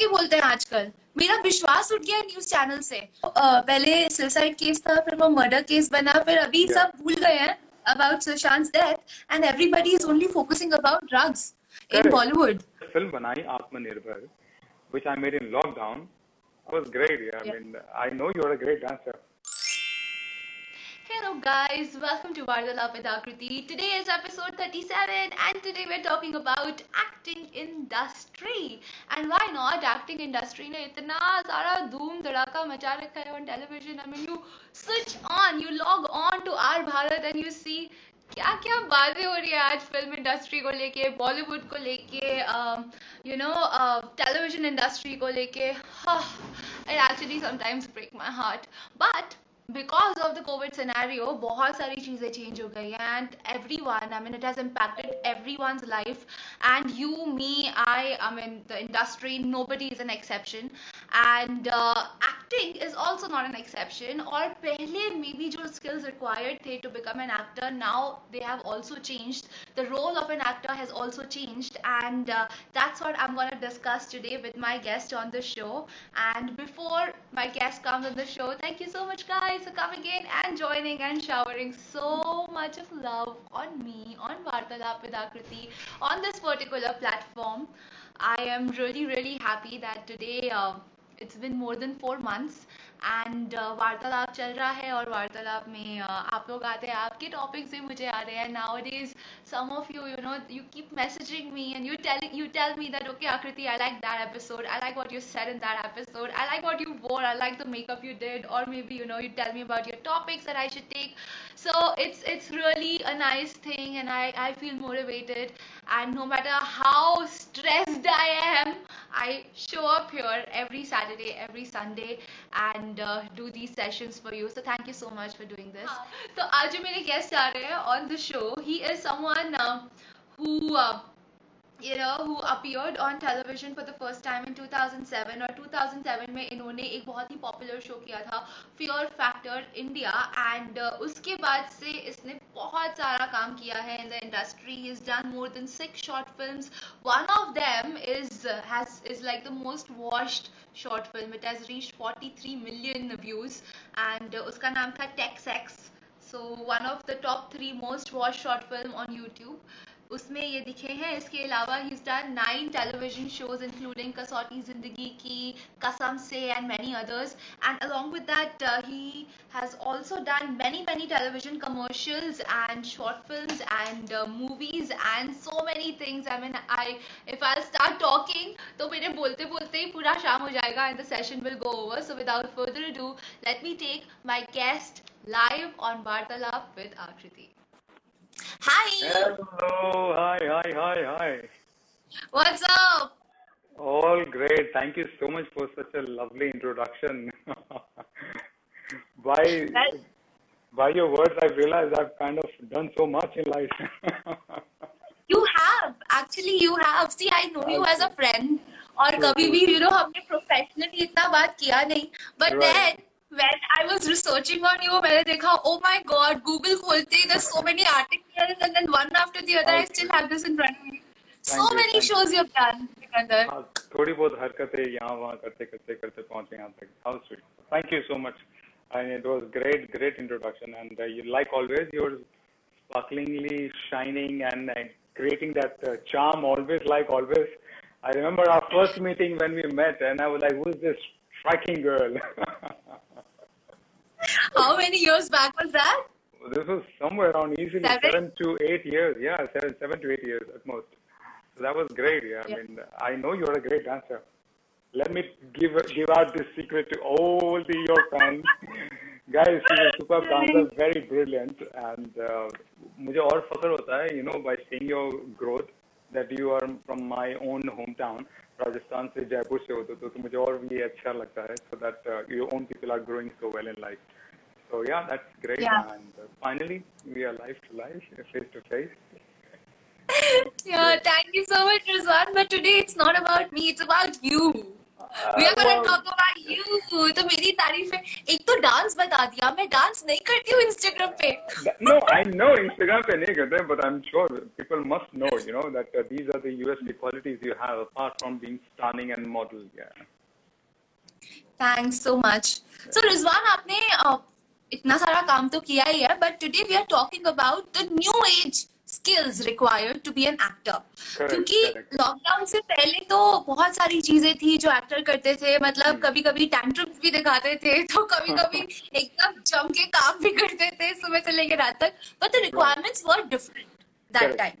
के बोलते हैं आजकल मेरा विश्वास उठ गया न्यूज़ चैनल से uh, पहले सुसाइड केस था फिर वो मर्डर केस बना फिर अभी Yeah. सब भूल गए हैं about Sushant death and everybody is only focusing about drugs in Bollywood film बनाई Atmanirbhar which I made in lockdown was great yeah. I Yeah. mean I know you're a great dancer Hello guys, welcome to Vardalap with Akriti. Today is episode 37 and today we're talking about acting industry. And why not? Acting industry ने इतना सारा धूम धड़ाका मचा रखा है on television. I mean you switch on, you log on to our Bharat and you see क्या क्या बातें हो रही है आज फिल्म इंडस्ट्री को लेके बॉलीवुड को लेके यू नो टेलीविजन इंडस्ट्री को लेके it actually sometimes break my heart but because of the covid scenario बहुत सारी चीज़ें चेंज हो गई हैं and everyone I mean it has impacted everyone's life and you me I I mean the industry nobody is an exception And acting is also not an exception और पहले may be जो skills required थे to become an actor now they have also change the role of an actor has also change and that's what I'm going to discuss today with my guest on the show. And before my guest comes on the show, thank you so much, guys, for coming in and joining and showering so much of love on me, on Vartalap with Akriti, on this particular platform. I am really, really happy that today uh, it's been more than four months and Vartalap चल रहा है और वार्तालाप में आप लोग आते हैं। आपके टॉपिक्स भी मुझे आ रहे हैं। Now it is some of you you know you keep messaging me and you tell you tell me that okay Aakriti I like that episode I like what you set in that episode I like what you wore I like the makeup you did और maybe you know you tell me about your topics and I should take so it's it's really a nice thing and I I feel motivated and no matter how stressed I am I show up your every Saturday every Sunday and uh, do these sessions for you so thank you so much for doing this तो आज जो मेरे guest आ रहे हैं on the show he is someone uh, who uh, you know, who appeared on television for the first time in 2007 और 2007 में इन्होंने एक बहुत ही पॉपुलर शो किया था फियर फैक्टर इंडिया एंड उसके बाद से इसने बहुत सारा काम किया है in the industry is done more than six short films one of them is has is like the most watched short film it has reached 43 million views and उसका नाम था take sex so one of the top three most watch short film on YouTube उसमें ये दिखे हैं। इसके अलावा he done nine television shows including Kasauti Zindagi Ki कसम से and many others and along with that he has also done many many television commercials and short films and movies and so many things I mean I if I start talking तो मेरे बोलते बोलते ही पूरा शाम हो जाएगा and the session will go over so without further do let me take my guest live on Vartalap with Aakriti Hi, hello hi hi hi hi what's up? all great thank you so much for such a lovely introduction by Well- by your words I've realized I've kind of done so much in life You have actually you have. See, I know you as a friend. और True, कभी true. भी you know हमने professionally इतना बात किया नहीं. But Right. then when I was researching on you, मैंने देखा oh my god, Google खोलते ही there's so many articles and then one after the other I still have this in front of me. So you, many thank you. shows you've done, Sikandar. हाँ, थोड़ी बहुत हरकतें यहाँ वहाँ करते करते करते पहुँचे यहाँ तक how sweet thank you so much and it was great great introduction and uh, you like always you're sparklingly shining and uh, creating that uh, charm always like always I remember our first meeting when we met and I was like who's this striking girl How many years back was that? this was somewhere around easily Seven? seven to eight years yeah seven seven to eight years at most so that was great yeah, Yeah. I mean I know you're a great dancer let me give give out this secret to all the your fans guys she's a superb dancer very brilliant and uh, मुझे और फख्र होता है you know by seeing your growth that you are from my own hometown Rajasthan से जयपुर से हो तो, तो, तो मुझे और भी अच्छा लगता है so that uh, your own people are growing so well in life so yeah that's great Yeah. and uh, finally we are live to live face to face Yeah, thank you so much, Rizwan. But today it's not about me, it's about you. We are gonna well, talk about you तो मेरी तारीफ है एक तो dance बता दिया मैं dance नहीं करती हूँ इंस्टाग्राम पे no, I know Instagram पे नहीं करते, but I'm sure people must know, you know, that uh, these are the USP qualities you have apart from being stunning and model. Yeah. Thanks so much so Rizwan आपने uh, इतना सारा काम तो किया ही है but today we are talking about the new age skills required to be an actor क्योंकि lockdown से पहले तो बहुत सारी चीज़ें थी जो एक्टर करते थे मतलब कभी कभी टैंट्रम भी दिखाते थे तो कभी कभी एकदम जम के काम भी करते थे सुबह से लेकर रात तक but the requirements were different that time.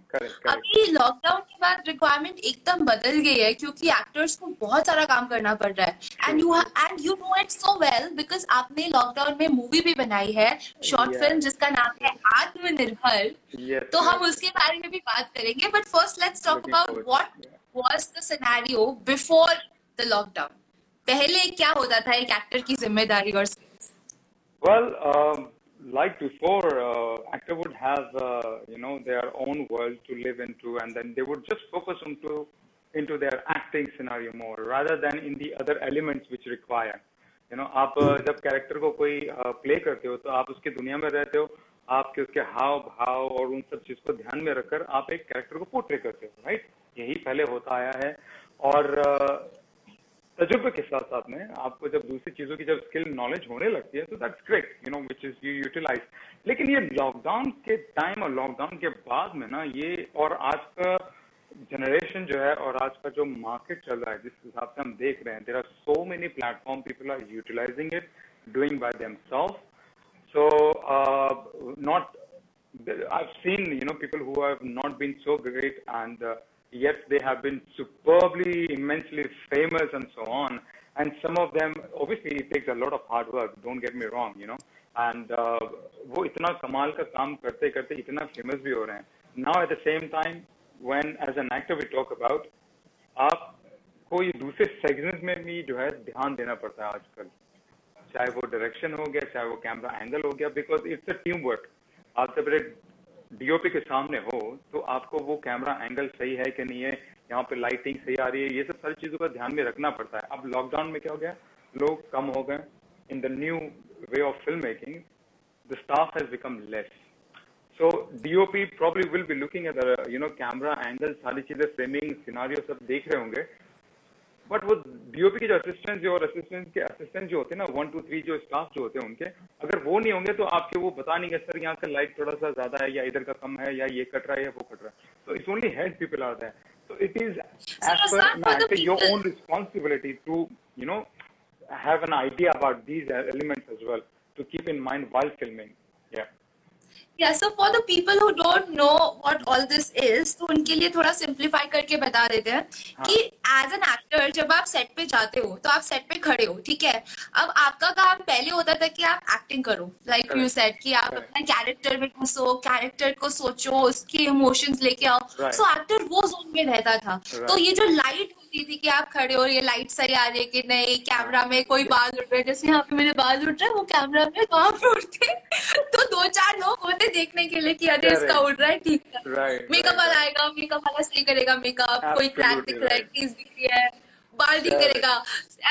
अभी लॉकडाउन के बाद रिक्वायरमेंट एकदम बदल गई है क्योंकि एक्टर्स को बहुत सारा काम करना पड़ रहा है and you and you know it so well because आपने लॉकडाउन में मूवी भी बनाई है शॉर्ट Yeah. फ़िल्म जिसका नाम है आत्मनिर्भर Yes. तो हम उसके बारे में भी बात करेंगे but first let's talk about what yeah. Was the scenario before the lockdown पहले क्या होता था एक एक्टर की ज़िम्मेदारी और skills? Um, like before, uh, actor would have uh, you know their own world to live into, and then they would just focus into into their acting scenario more rather than in the other elements which require. You know, आप uh, जब character को कोई play करते हो तो आप उसकी दुनिया में रहते हो आपके उसके हाव भाव और उन सब चीज़ को ध्यान में रखकर आप एक कैरेक्टर को पोर्ट्रे करते हो राइट यही पहले होता आया है और uh, तजुर्बे के साथ साथ में आपको जब दूसरी चीज़ों की जब स्किल नॉलेज होने लगती है तो that's great you know which is you utilize लेकिन ये लॉकडाउन के टाइम और लॉकडाउन के बाद में ना ये और आज का जनरेशन जो है और आज का जो मार्केट चल रहा है जिस हिसाब से हम देख रहे हैं there are so many platform people are utilizing it doing by not I've seen you know people who have not been so great and uh, yet they have been superbly immensely famous and so on. And some of them obviously it takes a lot of hard work. Don't get me wrong, you know. And uh, वो इतना कमाल का काम करते करते इतना famous भी हो रहे हैं now at the same time when as an actor we talk about आप कोई दूसरे सेगमेंट में भी जो है ध्यान देना पड़ता है आजकल चाहे वो डायरेक्शन हो गया चाहे वो कैमरा एंगल हो गया because it's a team work आप जब एक डीओपी के सामने हो तो आपको वो कैमरा एंगल सही है कि नहीं है, यहाँ पे लाइटिंग सही आ रही है, ये सब सारी चीज़ों का ध्यान में रखना पड़ता है। अब लॉकडाउन में क्या हो गया? लोग कम हो गए। In the new way of film making the staff has become less DOP probably will be looking at the, you know, camera angle, सारी चीज़ें फ्रेमिंग सिनारियो सब देख रहे होंगे बट वो डीओपी के जो असिस्टेंट जो असिस्टेंट के असिस्टेंट जो होते हैं ना वन टू थ्री जो स्टाफ जो होते हैं उनके अगर वो नहीं होंगे तो आपके वो बता नहीं गए सर यहाँ का लाइट थोड़ा सा ज़्यादा है या इधर का कम है या ये कट रहा है या वो कट रहा है। तो it's only head people are that so it is as per your own responsibility to you know have an idea about these element as well to keep in mind while filming Yeah, so for the people who don't know what all this is, तो उनके लिए थोड़ा simplify करके बता देते हैं कि as an actor जब आप सेट पे जाते हो तो आप सेट पे खड़े हो ठीक है अब आपका काम पहले होता था कि आप एक्टिंग करो लाइक यू. सेड कि आप. अपना कैरेक्टर में घुसो कैरेक्टर को सोचो उसके इमोशंस लेके आओ Right. सो एक्टर वो जोन में रहता था Right. तो ये जो लाइट होती थी कि आप खड़े हो ये लाइट सही आ रही है कि नहीं कैमरा में कोई बाल उठ रहे है। जैसे यहाँ पे मेरे बाल उठ रहे हैं वो कैमरा में वहाँ पे उठते तो दो चार लोग होते देखने के लिए कि अरे इसका उड़ उठ रहा है ठीक है। मेकअप वाला आएगा मेकअप वाला सही करेगा मेकअप कोई क्रैक दिख रहा है किस दिख रही है। बाल ठीक करेगा।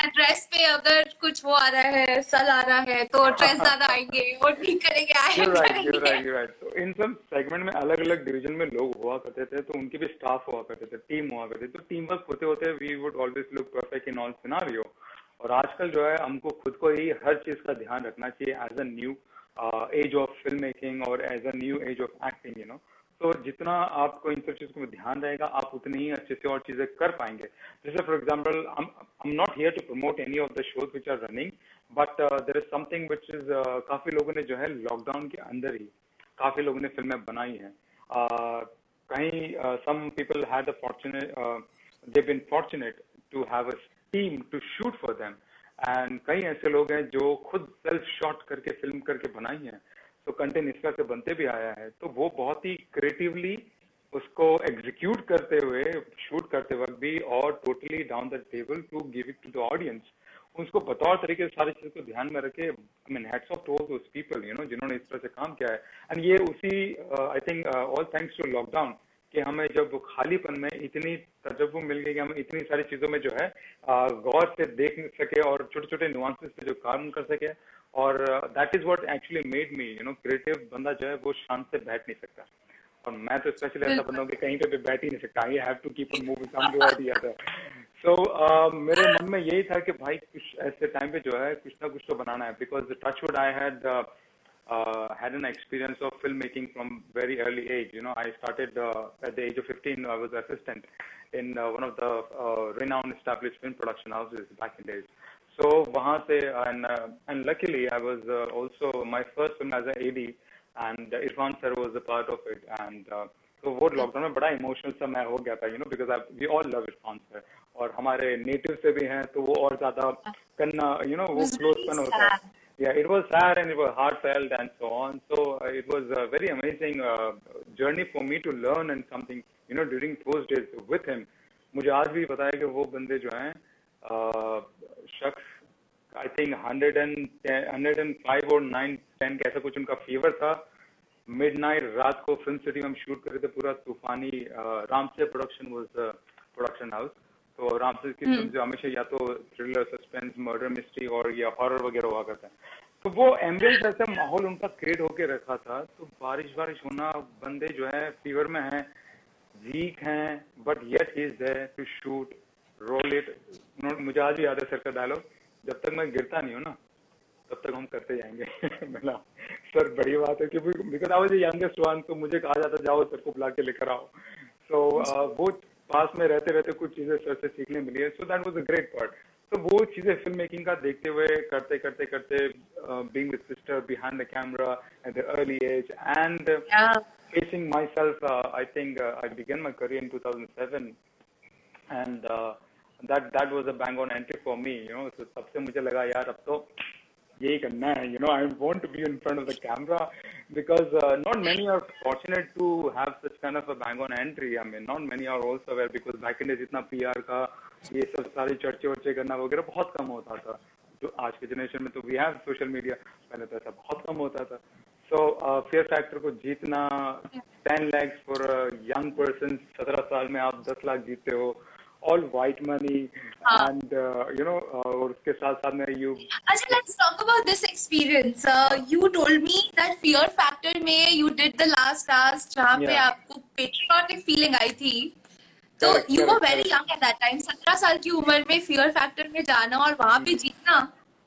ड्रेस पे अगर कुछ वो आ रहा है, सल आ रहा है तो ड्रेस ज़्यादा आएँगे, वो ठीक करेंगे right. So in some segment में अलग अलग डिवीज़न में लोग हुआ करते थे तो उनके भी स्टाफ हुआ करते थे टीम हुआ करते तो टीम वर्क होते होते we would always look perfect in all scenario और आजकल जो है, हमको खुद को ही हर चीज़ का ध्यान रखना चाहिए as a new age of film making और as a new age of acting you know तो जितना आपको इन सब चीज़ों में ध्यान रहेगा, आप उतनी ही अच्छे से और चीज़ें कर पाएँगे। जैसे for example not here to promote any of the shows which are running but there is something which is काफ़ी लोगों ने जो है लॉकडाउन के अंदर ही, काफ़ी लोगों ने फ़िल्में बनाई हैं। कहीं some people had fortunate they been fortunate to have a team to shoot for them and कई ऐसे लोग हैं जो खुद सेल्फ शॉट करके फ़िल्म करके बनाई हैं। तो कंटेंट इस तरह से बनते भी आया है तो वो बहुत ही क्रिएटिवली उसको एग्जीक्यूट करते हुए शूट करते वक्त भी और totally down the table to give it to the audience उसको बतौर तरीके से सारी चीज़ को ध्यान में रखे I mean heads of to people you know जिन्होंने इस तरह से काम किया है। एंड ये उसी I think all thanks to lockdown कि हमें जब खालीपन में इतनी तजर्बो मिल गई कि हम इतनी सारी चीज़ों में जो है गौर से देख सके और छोटे छोटे नुआंसेस पे जो काम कर सके। और that is what actually made me you know creative बंदा जो है वो शांत से बैठ नहीं सकता। और मैं तो स्पेशली ऐसा बंदा कि कहीं पे भी बैठ ही नहीं सकता। I have to keep on moving from the world other so मेरे मन में यही था कि भाई कुछ ऐसे टाइम पे जो है कुछ ना कुछ तो बनाना है। Because touch would I had had an experience of film making from very early age you know I started at the age of fifteen I was assistant in one of the renowned establish production house back in days so वहाँ से and uh, and luckily I was uh, also my first film as an AD and uh, Irfan sir was a part of it and uh, तो वो lockdown में बड़ा emotional समय हो गया था you know because we all love Irfan sir और हमारे नेटिव से भी हैं तो वो और ज़्यादा करना यू नो वो क्लोज कन होता है। या it was sad and it was heart failed and so on so it was very amazing journey for me to learn and something you know during those days with him मुझे आज भी पता है कि वो बंदे जो है uh, शख्स I think hundred and hundred and five और नाइन टेन का ऐसा कुछ उनका फीवर था। मिड नाइट रात को फ़िल्म सिटी में हम शूट कर रहे थे पूरा तूफानी Ramsay production was production house तो राम की फ़िल्म हम्म। जो हमेशा या तो थ्रिलर सस्पेंस मर्डर मिस्ट्री और या हॉरर वगैरह हुआ करता है। तो वो एम्बियंस ऐसा माहौल उनका क्रिएट होके रखा था तो बारिश बारिश होना बंदे जो है फीवर में है वीक हैं but yet is there to shoot roll it मुझे आज भी याद है सर का डायलॉग जब तक मैं गिरता नहीं हूँ ना तब तक हम करते जाएँगे। बोला सर बड़ी बात है क्योंकि because I was youngest one तो मुझे कहा जाता जाओ सर को बुला के लेकर आओ। सो so, uh, वो पास में रहते रहते कुछ चीज़ें सर से सीखने मिली है। So that was a great part तो वो चीज़ें फ़िल्म मेकिंग का देखते हुए करते करते करते being with sister behind the camera at the early age and facing myself uh, i think uh, i began my career in 2007 and uh, that that was a bang on entry for me you know so सबसे मुझे लगा यार अब तो यही करना है you know I want to be in front of the camera because uh, not many are fortunate to have such kind of a bang on entry I mean not many are also aware because back in days इतना PR का ये सब सारी चर्चे वर्चे करना वगैरह बहुत कम होता था जो आज के जनरेशन में तो वी हैव सोशल मीडिया पहले तो ऐसा बहुत कम होता था सो फेयर फैक्टर को जीतना ten lakhs for young person सत्रह साल में आप दस लाख जीतते हो all white money uh, and uh, you know uh, और उसके साथ साथ में you अच्छा let's talk about this experience. Uh, you told me that fear factor में you did the last task जहाँ yeah. पे आपको patriotic feeling आई थी। तो you were very young at that time सत्रह साल की उम्र में फियर फैक्टर में जाना और वहाँ पे जीतना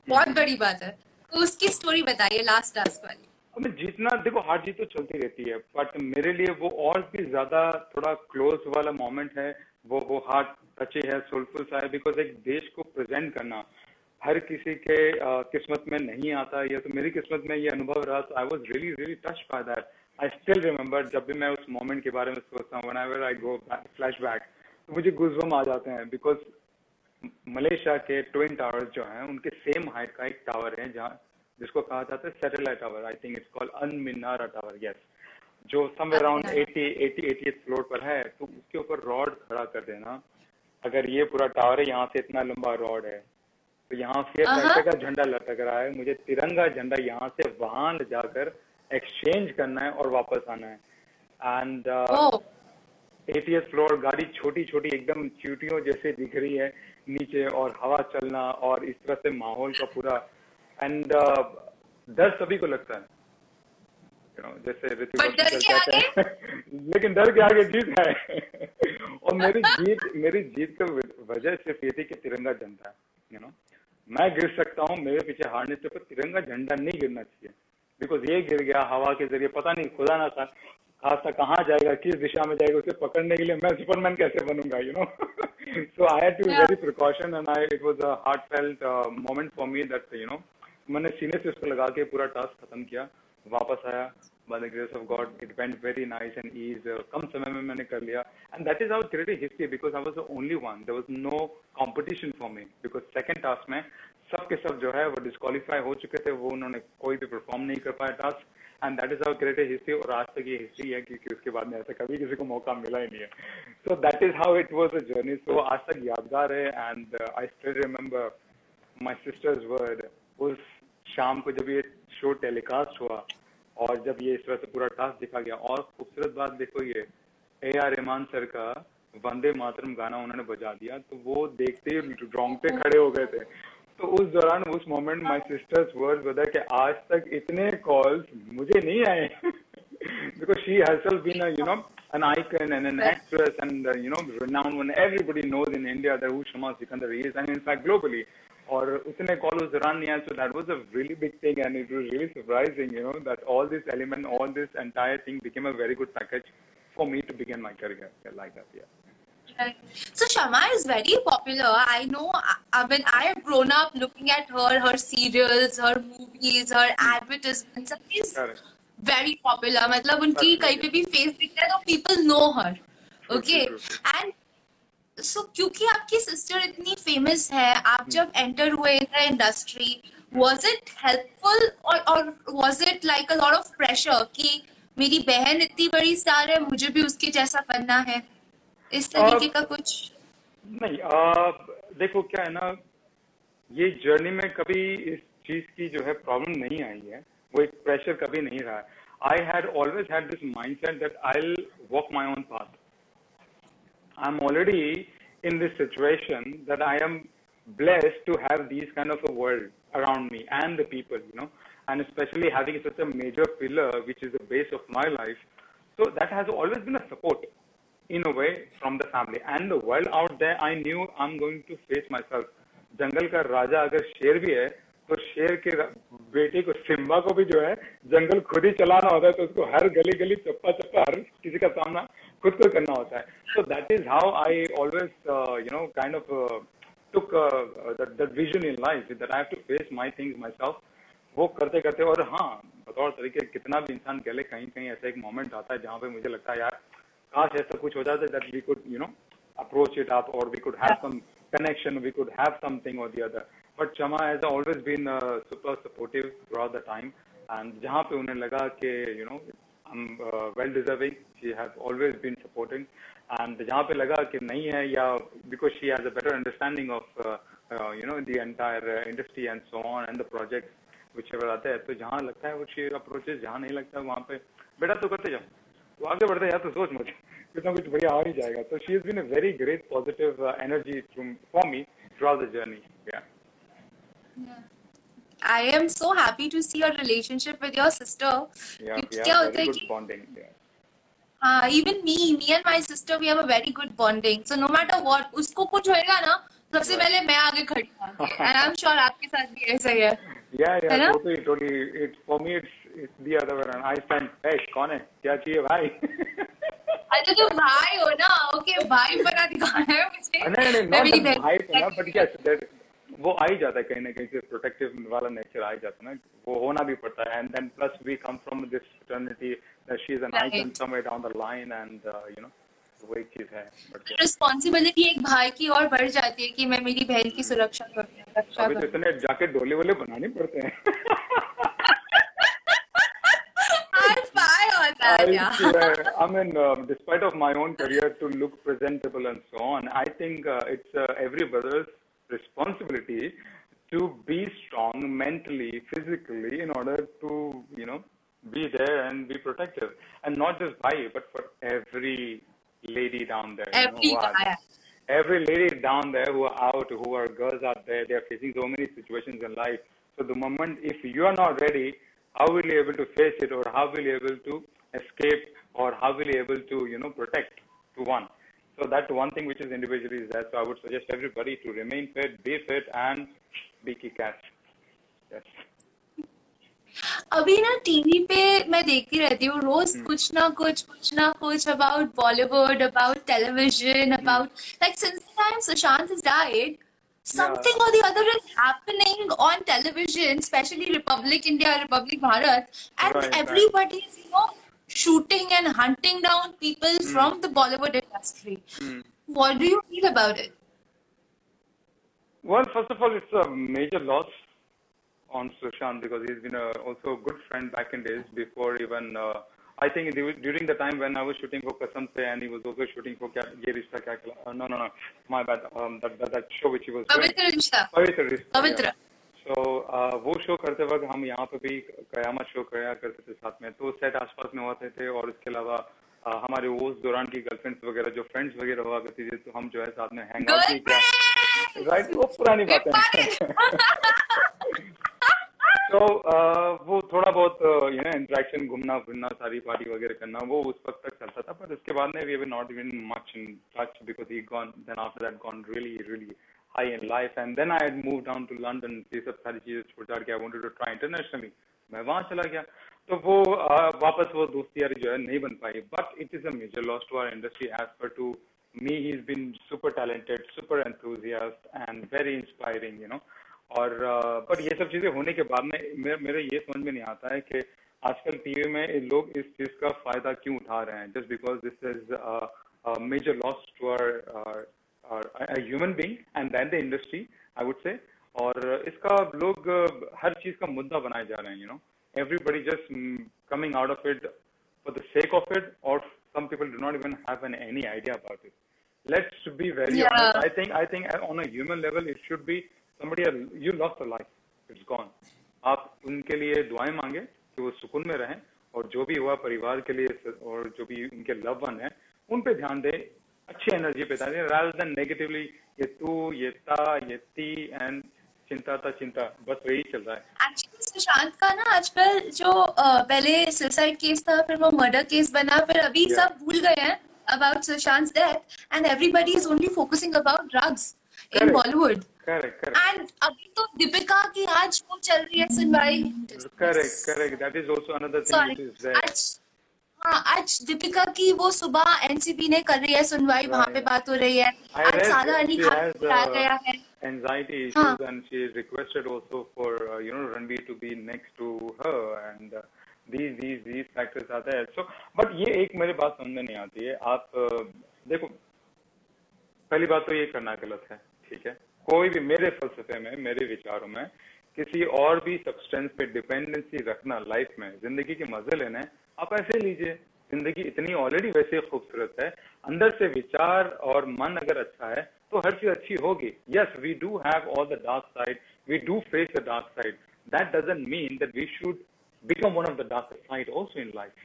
बहुत बड़ी बात है। तो उसकी स्टोरी बताइए लास्ट टास्क वाली। हमें जीतना देखो हार जीत तो चलती रहती है बट मेरे लिए वो और भी ज़्यादा थोड़ा क्लोज वाला मोमेंट है वो वो हार्ट टची है सोलफुल सा है बिकॉज़ एक देश को प्रेजेंट करना हर किसी के किस्मत में नहीं आता। ये तो मेरी किस्मत में ये अनुभव रहा तो I was really really touch by that I still remember जब भी मैं उस मोमेंट के बारे में सोचता हूँ when I go flash back तो मुझे गुजबम आ जाते हैं। बिकॉज़ मलेशिया के ट्विन टावर्स जो हैं उनके सेम हाइट का एक टावर है जहाँ जिसको कहा जाता है satellite tower I think it's called अनमिनारा tower yes जो समवेयर अराउंड 80 80 80 फ्लोर पर है तो उसके ऊपर रॉड खड़ा कर देना। अगर ये पूरा टावर है यहाँ से इतना लंबा रॉड है तो यहाँ फिर uh-huh. का झंडा लटक रहा है। मुझे तिरंगा झंडा यहाँ से वहाँ जाकर एक्सचेंज करना है और वापस आना है। एंड एटीएस फ्लोर गाड़ी छोटी छोटी एकदम चीटियों जैसे दिख रही है नीचे और हवा चलना और इस तरह से माहौल का पूरा। एंड uh, डर सभी को लगता है। जैसे ऋतिक लेकिन डर के आगे जीत है। और मेरी जीत मेरी जीत का वजह सिर्फ़ ये थी कि तिरंगा झंडा यू नो मैं गिर सकता हूँ मेरे पीछे हारने से पर तिरंगा झंडा नहीं गिरना चाहिए। बिकॉज़ ये गिर गया हवा के ज़रिए पता नहीं खुदा ना था। खासा कहाँ जाएगा किस दिशा में जाएगा उसे पकड़ने के लिए मैं सुपरमैन कैसे बनूँगा you know so I had to very precaution and I it was a heart felt moment for me that you know मैंने सीने से उसको लगा के पूरा टास्क खत्म किया। वापस आया by the grace of God, it went very nice and ease. कम समय में मैंने कर लिया and that is how created history because I was the only one. There was no competition for me because second task में सब के सब जो है वो डिस्कालीफाई हो चुके थे वो उन्होंने कोई भी परफॉर्म नहीं कर पाया task and that is our created history और आज तक ये हिस्ट्री है क्योंकि उसके बाद में ऐसा कभी किसी को मौका मिला ही नहीं है so that is how it was a journey so आज तक यादगार है and I still remember my sisters word उस शाम को जब ये शो टेलीकास्ट हुआ और जब ये इस तरह से पूरा टास्क दिखा गया और खूबसूरत बात देखो ये ए आर रहमान सर का वंदे मातरम गाना उन्होंने बजा दिया तो वो देखते ड्रॉन्ग पे खड़े हो गए थे। तो उस दौरान उस मोमेंट माय सिस्टर्स वर्ड बता कि आज तक इतने कॉल्स मुझे नहीं आए। Because she herself been you know an icon and an actress and uh, you know renowned one. Everybody knows in india that who shama sikandar is and in fact और उतने कॉल उस दौरान नहीं आए so that was a really big thing and it was really surprising you know that all this element all this entire thing became a very good package for me to begin my career like that yeah Right. So Shama is very popular. I know. I mean, I have grown up looking at her, her serials, her movies, her advertisements. She's very popular. मतलब उनकी. कहीं पे भी face दिखता है तो people know her. Okay. true, And so क्योंकि आपकी सिस्टर इतनी फ़ेमस है, आप जब एंटर हुए the industry, was it helpful or or was it like a lot of pressure कि मेरी बहन इतनी बड़ी star है, मुझे भी उसके जैसा बनना है? इस तरीके और- का कुछ? नहीं आ, देखो क्या है ना ये जर्नी में कभी इस चीज़ की जो है प्रॉब्लम नहीं आई है वो एक प्रेशर कभी नहीं रहा I had always had this mindset that I walk my own path I am already in this situation that I am blessed to have these kind of a world around me and the people, you know, and especially having such a major pillar, which is the base of my life. So that has always been a support in a way from the family and the world out there. I knew I'm going to face myself. जंगल का राजा अगर शेर भी है तो शेर के र- बेटे को सिम्बा को भी जो है जंगल खुद ही चलाना होता है तो उसको हर गली गली चप्पा चप्पा हर किसी का सामना खुद को करना होता है। So that is how I always you know kind of took vision in life that I have to face my things myself वो करते करते और हाँ बतौर तरीके कितना भी इंसान कह ले कहीं कहीं ऐसा एक मोमेंट आता है जहाँ पे मुझे लगता है यार काश ऐसा कुछ हो जाता है that we could you know approach it आप और we could have some connection we could have something और द अदर बट चमा has always been super supportive throughout the time and जहाँ पे उन्हें लगा कि you know well deserving she has always been supporting and जहाँ पे लगा कि नहीं है या because she has a better understanding of uh, uh, you know the entire uh, industry and so on and the projects whichever आते हैं तो जहाँ लगता है वो she approaches जहाँ नहीं लगता वहाँ पे बेटा तो करते जाओ तो आगे बढ़ते यार तो सोच मत कुछ ना कुछ बढ़िया आ ही जाएगा तो she is been a very great positive energy for me through the journey या I am so happy to see your relationship with your sister. या क्योंकि क्या होता है वेरी गुड कि बॉन्डिंग हाँ even me me and my sister we have a very good bonding so no matter what उसको कुछ होएगा ना सबसे. पहले मैं आगे खड़ी होंगी and I'm sure आपके साथ भी ऐसा ही है या या है ना? कौन है क्या चाहिए भाई अच्छा तो भाई हो ना ओके भाई बना दिखाना है मुझे नहीं नहीं मैं मेरी नॉट बहन भाई तो ना बट यस दैट वो आ ही जाता है कहीं ना कहीं से प्रोटेक्टिव वाला नेचर आ ही जाता है ना वो होना भी पड़ता है। And then plus we come from this fraternity that she is an icon somewhere down the line and you know वो एक चीज़ है। बट रिस्पॉन्सिबिलिटी एक भाई की और बढ़ जाती है कि मैं मेरी बहन की सुरक्षा करूँ अभी तो इतने जाके डोले वोले बनाने पड़ते हैं। I, uh, I mean, um, despite of my own career to look presentable and so on, I think uh, it's uh, every brother's responsibility to be strong mentally, physically, in order to, you know, be there and be protective. And not just by, you, but for every lady down there. you know, Every guy. every lady down there who are out, who are girls out there, they are facing so many situations in life. So the moment, if you are not ready, how will you able to face it, or how will you able to escape, or how will you able to, you know, protect to one? So that one thing which is individually is there. So I would suggest everybody to remain fit, be fit, and be kick-ass. Yes. अभी ना TV पे मैं देखती रहती हूँ रोज कुछ ना कुछ कुछ ना कुछ about Bollywood about television about like since the time Sushant has died something or the other is happening on television especially republic india republic bharat and Right, right. everybody is you know shooting and hunting down people mm. from the Bollywood industry. Mm. What do you feel about it? Well, first of all, it's a major loss on Sushant because he's been a, also a good friend back in days before even. Uh, I think during the time when I was shooting for Kasam Se and he was also shooting for Gerishta Kakla. Uh, no, no, no. My bad. Um, that, that, that, show which he was Pavitra Rishta. Pavitra Rishta. Pavitra. Yeah. So uh, वो show करते वक्त हम यहाँ पे भी कयामत show कराया करते थे साथ में। तो सेट आसपास में होते थे और इसके अलावा हमारे उस दौरान की गर्लफ्रेंड्स वगैरह जो फ्रेंड्स वगैरह हुआ करती थी तो हम जो है साथ में हैंग आउट भी किया। राइट वो पुरानी बात है। तो वो थोड़ा बहुत यू नो इंटरेक्शन घूमना फिरना सारी पार्टी वगैरह करना वो उस वक्त तक चलता था। पर उसके बाद में we were not even much in touch because he gone then after that gone really really high in life and then I move down to London ये सब सारी चीज़ें छोड़ छाड़ के I wanted to try internationally मैं वहाँ चला गया। तो वो अ, वापस वो दोस्ती यारी जो है नहीं बन पाई। But it is a major loss to our industry as per to me he's been super talented super enthusiast and very inspiring you know. और पर ये सब चीज़ें होने के बाद में मेरे मेरे ये समझ में नहीं आता है कि आजकल टीवी में लोग इस चीज़ का फ़ायदा क्यों उठा रहे हैं? Just because this is major loss to a human being and then the industry I would say और इसका लोग uh, हर चीज़ का मुद्दा बनाए जा रहे हैं you know everybody just coming out of it for the sake of it और some people do not even have an any idea about it let's be very I think I think on a human level it should be somebody you love a life it's gone आप उनके लिए दुआएँ मांगे कि वो सुकून में रहें और जो भी हुआ परिवार के लिए और जो भी उनके लव वन है उन पे ध्यान दें। अच्छी एनर्जी पे ध्यान दें rather than negatively ये तू ये ता ये ती एंड चिंता ता चिंता। बस वही चल रहा है। एक्चुअली सुशांत का ना आजकल जो पहले सुसाइड केस था फिर वो मर्डर केस बना फिर अभी Yeah. सब भूल गए हैं about Sushant death and everybody is only focusing about drugs in Bollywood correct correct and अभी तो दीपिका की आज वो चल रही है सुनवाई। Correct, correct. That is also another thing हाँ आज दीपिका की वो सुबह एनसीबी ने कर रही है सुनवाई वहाँ पे बात हो रही है I आज सारा अली खान बुलाया uh, गया है Anxiety issues, Huh. and she requested also for uh, you know Ranveer to be next to her, and uh, these these these factors are there. So, but ये एक मेरे बात समझ में नहीं आती है. आप uh, देखो पहली बात तो ये करना गलत है ठीक है कोई भी मेरे फलसफे में मेरे विचारों में किसी और भी सब्सटेंस पे डिपेंडेंसी रखना लाइफ में ज़िंदगी के मज़े लेने आप ऐसे लीजिए, ज़िंदगी इतनी ऑलरेडी वैसे खूबसूरत है। अंदर से विचार और मन अगर अच्छा है तो हर चीज़ अच्छी होगी। Yes we do have all the dark side we do face the dark side that doesn't mean that we should become one of the dark side also in life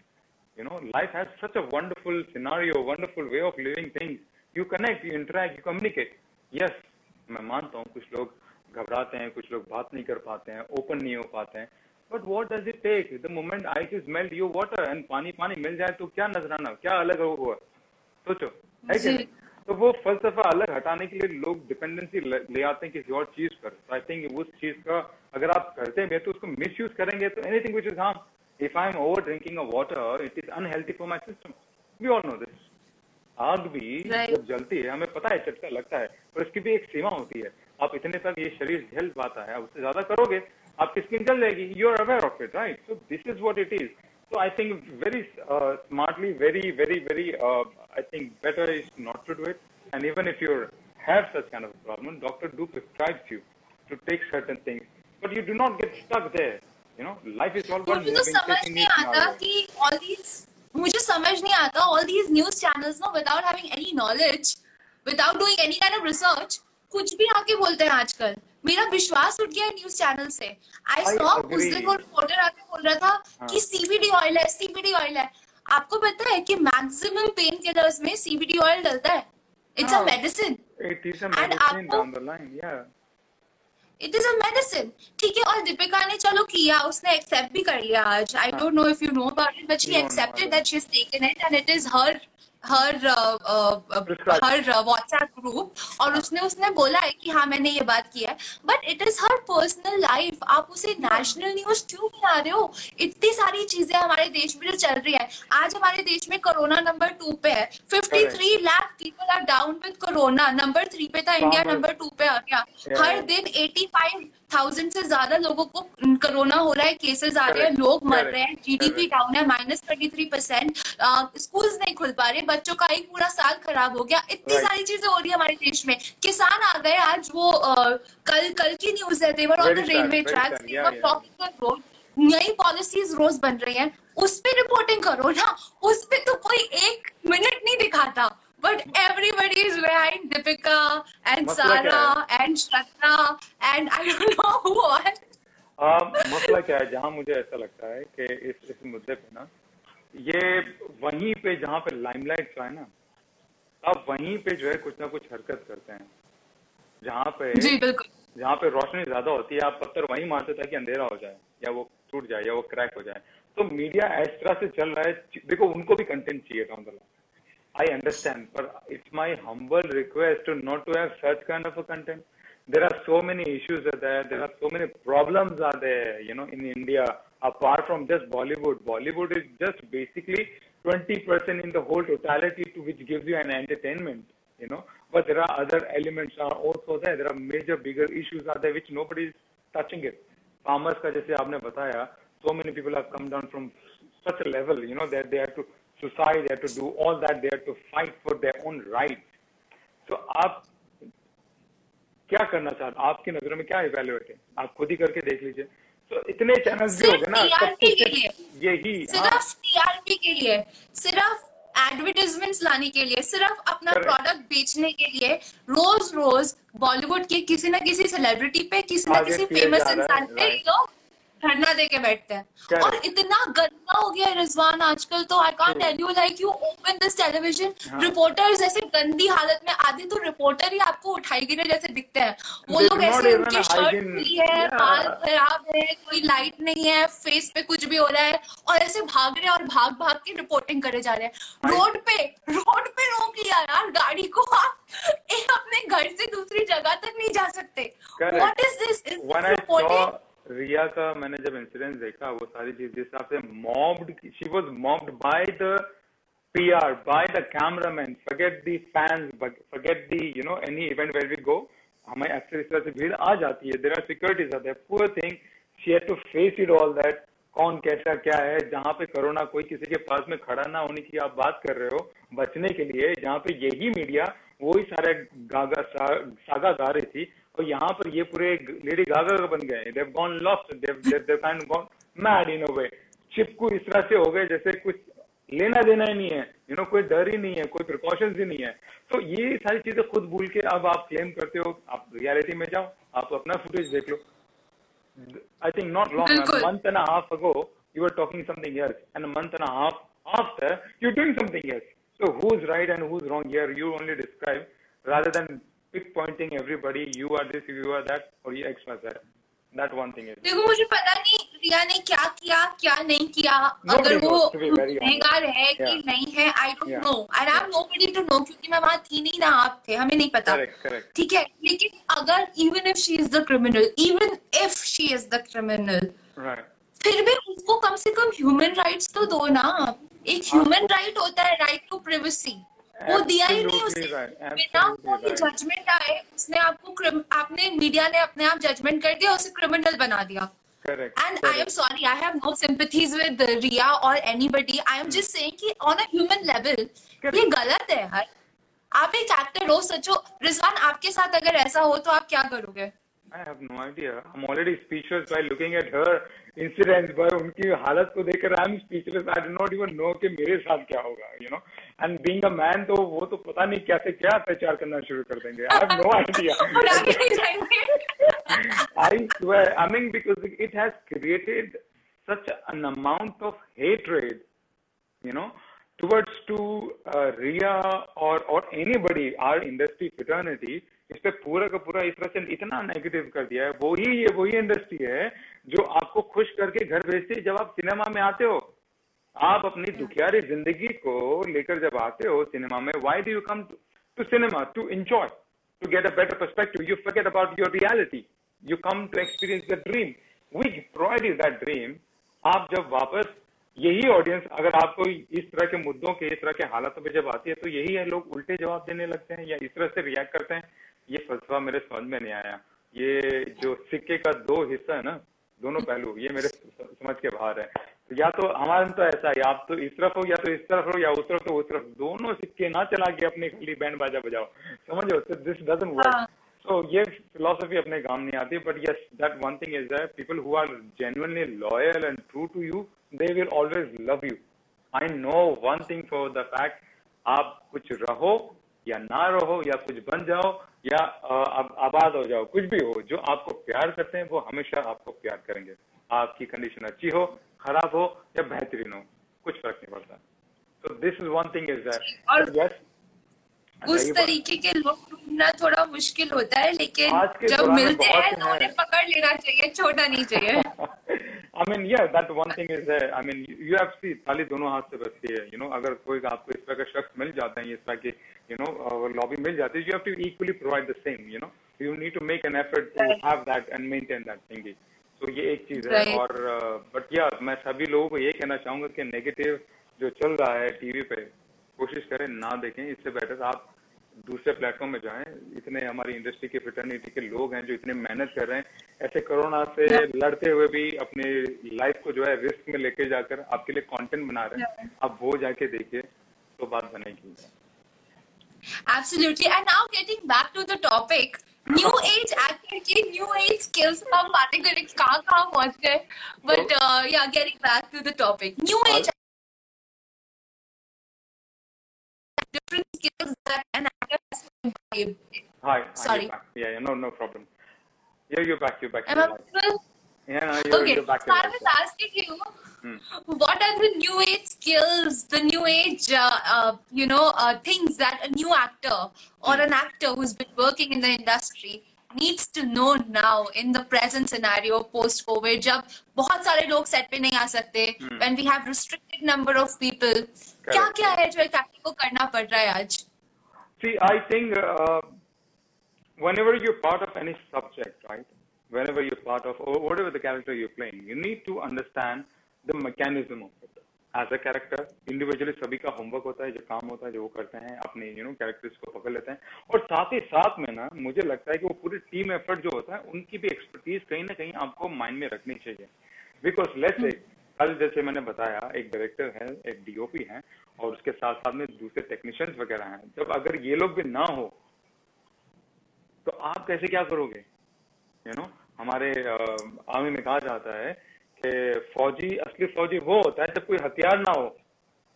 you know life has such a wonderful scenario wonderful way of living things you connect you interact you communicate yes मैं मानता हूँ, कुछ लोग घबराते हैं, कुछ लोग बात नहीं कर पाते हैं ओपन नहीं हो पाते हैं। But what does it take the moment ice is melt you water and पानी पानी मिल जाए तो क्या नजराना क्या अलग हुआ? सोचो है तो वो फलसफा अलग हटाने के लिए लोग डिपेंडेंसी ले आते हैं किसी और चीज़ पर। आई थिंक उस चीज़ का अगर आप करते हैं तो उसको मिस यूज़ करेंगे तो anything which is harm if I am over drinking a water it is unhealthy for my system we all know this आग भी Right. जब जलती है हमें पता है चटका लगता है पर इसकी भी एक सीमा होती है। आप इतने तक ये शरीर झेल पाता है उससे ज़्यादा करोगे आपकी स्किन चल जाएगी? You are aware of it right so this is what it is so I think very smartly very very very I think better is not to do it and even if your have such kind of problem doctor do prescribe you to take certain things but you do not get stuck there life is all मुझे समझ नहीं आता all these news channel without having any knowledge without doing any kind of research कुछ भी आके बोलते हैं आजकल। मेरा विश्वास उठ गया न्यूज़ चैनल से आई I सॉ उस दिन वो रिपोर्टर आके बोल रहा था हाँ. कि सीबीडी ऑयल है सीबीडी ऑयल है आपको पता है कि मैक्सिमम पेन किलर्स में सीबीडी ऑयल डलता है it's a. Medicine a And medicine आपको- down the line, yeah. It is a medicine ठीक है और दीपिका ने चलो किया उसने एक्सेप्ट भी कर लिया आज I. Don't know if you know about it but she accepted that she is taken it and it is her her her WhatsApp group और उसने उसने बोला है कि हाँ मैंने ये बात किया है। But it is her personal life आप उसे नेशनल न्यूज़ क्यों बना रहे हो? इतनी सारी चीज़ें हमारे देश में जो चल रही है। आज हमारे देश में कोरोना नंबर टू पे है। 53 lakh people are down with corona number three पे था इंडिया नंबर टू पे आ गया। हर दिन 85 थाउज़ेंड से ज़्यादा लोगों को कोरोना हो रहा है केसेस आ रहे हैं लोग मर रहे हैं जीडीपी. डाउन है minus twenty three percent school नहीं खुल पा रहे बच्चों का एक पूरा साल खराब हो गया। इतनी सारी चीज़ें हो रही है हमारे देश में। किसान आ गए आज वो कल कल की न्यूज़ है they were on the railway very track sad. Yeah, yeah. Blocking the road नई पॉलिसीज़ रोज बन रही हैं। उस पर रिपोर्टिंग करो ना उस पे तो कोई एक मिनट नहीं दिखाता। But everybody is behind Deepika and मसला क्या सारा and Shraddha and I don't know who all uh, मसला क्या है जहाँ मुझे ऐसा लगता है कि इस इस मुद्दे पे ना ये वहीं पे जहाँ पे लाइमलाइट है ना अब वहीं पे जो है कुछ ना कुछ हरकत करते हैं। जहाँ पे जी बिल्कुल। जहाँ पे रोशनी ज़्यादा होती है आप पत्थर वहीं मारते ताकि अंधेरा हो जाए या वो टूट जाए या वो क्रैक हो जाए। तो मीडिया इस तरह से चल रहा है देखो उनको भी कंटेंट चाहिए था I understand, but it's my humble request to not to have such kind of a content. There are so many issues are there. There are so many problems are there, you know, in India. Apart from just Bollywood, Bollywood is just basically 20% in the whole totality to which gives you an entertainment, you know. But there are other elements are also there. There are major, bigger issues are there which nobody is touching it. Farmers ka jaise aapne bataya, so many people have come down from such a level, you know, that they have to suicide, they have to do all that, they have to fight for their own rights. So आप क्या करना चाहते आपकी नज़रों में क्या evaluate है? आप खुद ही करके देख लीजिए। तो इतने चैनल्स भी हो गए ना सब के लिए। यही सिर्फ़ टीआरपी के लिए। सिर्फ़ एडवर्टीजमेंट्स लाने के लिए सिर्फ़ अपना प्रोडक्ट बेचने के लिए रोज रोज बॉलीवुड के किसी ना किसी सेलिब्रिटी पे किसी ना किसी फ़ेमस इंसान पे लोग धरना दे के बैठते हैं। और इतना गंदा हो गया रिजवान आजकल तो I can't tell you like you open this television reporters ऐसे गंदी हालत में आधे तो रिपोर्टर ही आपको उठाई गिरे जैसे दिखते हैं। वो लोग ऐसे उनकी शर्ट खुली है बाल खराब है कोई लाइट नहीं है फेस पे कुछ भी हो रहा है और ऐसे भाग रहे हैं और भाग भाग के रिपोर्टिंग करे जा रहे हैं। रोड पे रोड पे रोक लिया यार गाड़ी को आप। अपने घर से दूसरी जगह तक नहीं जा सकते। What is this reporting Rhea का मैंने जब इंसिडेंट देखा वो सारी चीज़ जिस हिसाब से mobbed she was mobbed by the PR, by the cameraman, forget the fans, forget the, you know, any event where we go. हमें अक्सर इस तरह से भीड़ आ जाती है। There are securities are there poor thing she had to face it all that कौन कैसा क्या है जहाँ पे कोरोना कोई किसी के पास में खड़ा ना होने की आप बात कर रहे हो बचने के लिए जहाँ पे यही मीडिया वही सारे गागा सा, सागा गा रही थी। और यहाँ पर ये पूरे लेडी गागा बन गए they've gone lost they've kind gone mad in way चिपकू इस तरह से हो गए जैसे कुछ लेना देना ही नहीं है। यू नो कोई डर ही नहीं है कोई प्रिकॉशन ही नहीं है। तो ये सारी चीज़ें खुद भूल के अब आप क्लेम करते हो आप रियलिटी में जाओ आप अपना फुटेज देख लो। I think not long month and half ago you are talking something else and month and half after you doing something else so who's right and who's wrong here you only describe rather than pointing everybody, you are this, you are that, or you X, Y, Z. That one thing is. देखो मुझे पता नहीं रिया ने क्या किया क्या नहीं किया। अगर वो गुनहगार है yeah. कि नहीं है I don't know I have nobody to know क्योंकि मैं वहाँ थी नहीं ना आप थे हमें नहीं पता। ठीक है? लेकिन अगर even if she is the criminal even if she is the criminal फिर भी उसको कम से कम ह्यूमन राइट्स तो दो ना। एक ह्यूमन राइट होता है राइट टू प्रिवेसी वो दिया ही नहीं उसे। बिना कोई जजमेंट आए उसने आपको आपने मीडिया ने अपने आप जजमेंट कर दिया उसे क्रिमिनल बना दिया। And I am sorry I have no sympathies with Rhea और anybody I am just saying कि ऑन अ ह्यूमन लेवल ये गलत है यार। आप एक एक्टर हो सचो रिजवान आपके साथ अगर ऐसा हो तो आप क्या करोगे? I have no idea I am already speechless by looking at incident पर उनकी हालत को देखकर I am speechless I do not even know कि मेरे साथ क्या होगा you know and being a man तो वो तो पता नहीं कैसे क्या अत्याचार करना शुरू कर देंगे। I have no idea I swear I mean because it has created such an amount of hatred you know towards to Rhea और और एनीबॉडी आर इंडस्ट्री फिटर्निटी इस पे पूरा का पूरा इस तरह इतना नेगेटिव कर दिया है। वही ये वही इंडस्ट्री है जो आपको खुश करके घर भेजती है, जब आप सिनेमा में आते हो, आप अपनी दुखियारी ज़िंदगी को लेकर जब आते हो सिनेमा में why do you come to cinema to enjoy to get a better perspective you forget about your reality you come to experience the dream which provide is that dream आप जब वापस, यही ऑडियंस अगर आपको इस तरह के मुद्दों के, इस तरह के हालातों पे जब आती है तो यही है, लोग उल्टे जवाब देने लगते हैं या इस तरह से रिएक्ट करते हैं। ये फलसफा मेरे समझ में नहीं आया। ये जो सिक्के का दो हिस्सा है ना दोनों पहलू ये मेरे समझ के बाहर है। तो या तो हमारे तो ऐसा है आप तो इस तरफ़ हो या तो इस तरफ़ हो या उस तरफ़ तो उस तरफ़। दोनों सिक्के ना चला के अपने खाली बैंड बाजा बजाओ। समझो दिस डजन वर्क सो ये फिलोसफी अपने काम नहीं आती but yes that one thing is that people who are genuinely loyal and true to you they will always love you I know one thing for the fact आप कुछ रहो या ना रहो या कुछ बन जाओ या आबाद हो जाओ। कुछ भी हो जो आपको प्यार करते हैं वो हमेशा आपको प्यार करेंगे। आपकी कंडीशन अच्छी हो खराब हो या बेहतरीन हो कुछ फ़र्क नहीं पड़ता। तो this is one thing is that उस तरीके के लोग ढूंढना थोड़ा मुश्किल होता है लेकिन जब मिलते हैं। तो उन्हें पकड़ लेना चाहिए छोड़ना नहीं चाहिए। I mean yeah that one thing is I mean you have see थाली दोनों हाथ से बचती है यू नो अगर कोई आपको इस तरह का शख्स मिल जाता है इस तरह की यू नो लॉबी मिल जाती है you have to equally provide the same you know you need to make an effort to have that and maintain that thing तो ये एक चीज़ है और बट या मैं सभी लोगों को ये कहना चाहूँगा कि नेगेटिव जो चल रहा है टीवी पे कोशिश करें ना देखें इससे बेटर आप दूसरे प्लेटफॉर्म में जाएँ इतने हमारी इंडस्ट्री के फ्रेटर्निटी के लोग हैं जो इतने मेहनत कर रहे हैं ऐसे कोरोना से लड़ते हुए भी अपने लाइफ को जो है रिस्क में लेके जाकर आपके लिए कंटेंट बना रहे हैं। आप वो जाके देखिए तो बात बनेगी। Absolutely. And now getting back to the topic, new age actor की न्यू एज स्किल्स हम बातें करें कहाँ कहाँ पहुँच गए? But yeah getting back to the topic new age different skills that an actor. Hi, Sorry. Yeah, yeah, no, no problem. Yeah, you're back. You're back. Am You're I audible? Yeah, no, you're, Okay, you're back. so I was asking you, Hmm. what are the new age skills, the new age, uh, uh, you know, uh, things that a new actor or Hmm. an actor who's been working in the industry needs to know now in the present scenario post COVID जब बहुत सारे लोग set पे नहीं आ सकते when we have restricted number of people क्या Correct. क्या है जो एक एक्टर को करना पड़ रहा है आज See, I think uh, whenever you're part of any subject, right? Whenever you're part of, or whatever the character you're playing, you need to understand the mechanism of it. As a character, individually सभी का homework होता है जो काम होता है जो वो करते हैं अपने you know characters को पकड़ लेते हैं और साथ ही साथ में ना मुझे लगता है कि वो पूरी टीम एफर्ट जो होता है उनकी भी एक्सपर्टीज कहीं ना कहीं आपको माइंड में रखनी चाहिए बिकॉज़ लेट्स से कल जैसे मैंने बताया एक डायरेक्टर है एक डीओपी है और उसके साथ साथ में दूसरे टेक्नीशियंस वगैरह हैं। जब अगर ये लोग भी ना हो तो आप कैसे क्या करोगे? यू नो हमारे आर्मी में कहा जाता है कि फौजी असली फौजी वो होता है जब कोई हथियार ना हो।